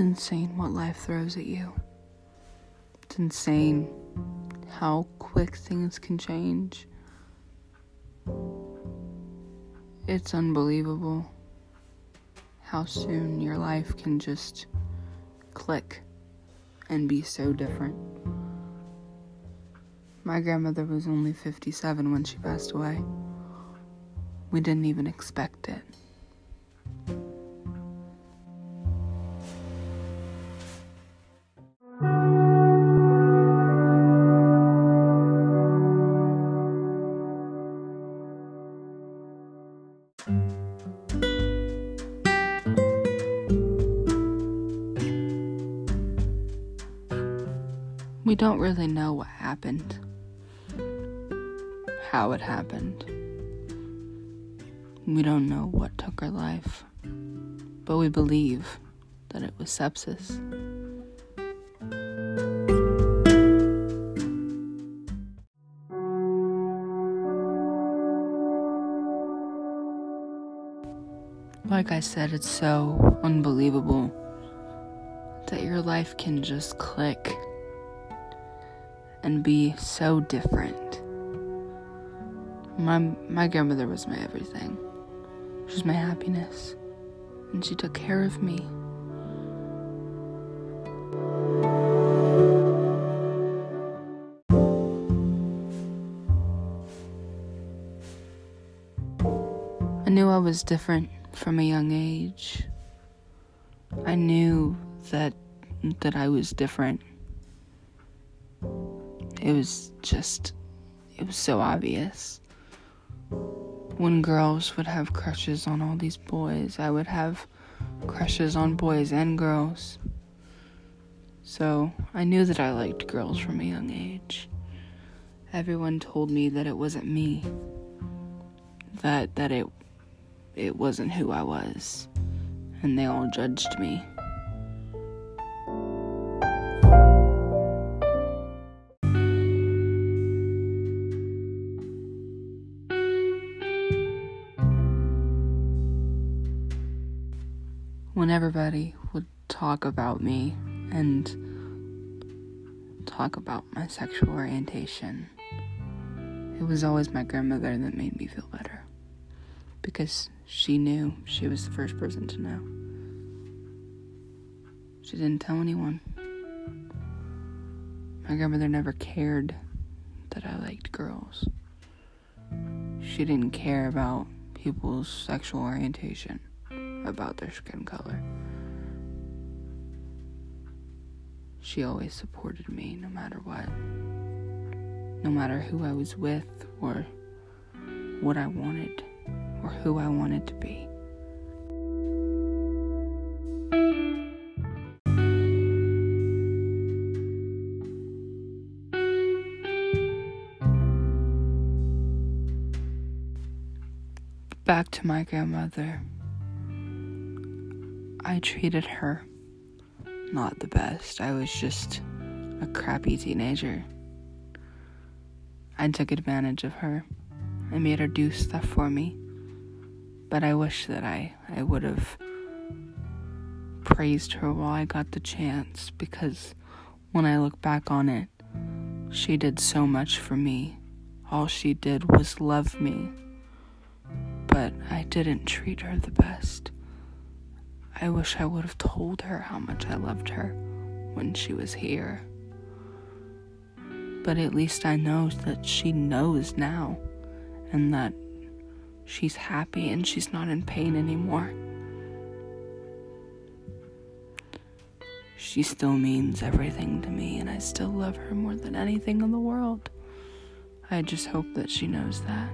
It's insane what life throws at you. It's insane how quick things can change. It's unbelievable how soon your life can just click and be so different. My grandmother was only 57 when she passed away. We didn't even expect it. We don't really know what happened, how it happened. We don't know what took her life, but we believe that it was sepsis. Like I said, it's so unbelievable that your life can just click and be so different. My my grandmother was my everything. She was my happiness, and she took care of me. I knew I was different from a young age. I knew that that I was different. It was just it was so obvious. When girls would have crushes on all these boys, I would have crushes on boys and girls. So, I knew that I liked girls from a young age. Everyone told me that it wasn't me. That that it it wasn't who I was. And they all judged me. When everybody would talk about me and talk about my sexual orientation, it was always my grandmother that made me feel better because she knew she was the first person to know. She didn't tell anyone. My grandmother never cared that I liked girls. She didn't care about people's sexual orientation, about their skin color. She always supported me no matter what. No matter who I was with or what I wanted or who I wanted to be. Back to my grandmother. I treated her not the best. I was just a crappy teenager. I took advantage of her. I made her do stuff for me. But I wish that I, I would have praised her while I got the chance because when I look back on it, she did so much for me. All she did was love me. But I didn't treat her the best. I wish I would have told her how much I loved her when she was here. But at least I know that she knows now and that she's happy and she's not in pain anymore. She still means everything to me, and I still love her more than anything in the world. I just hope that she knows that.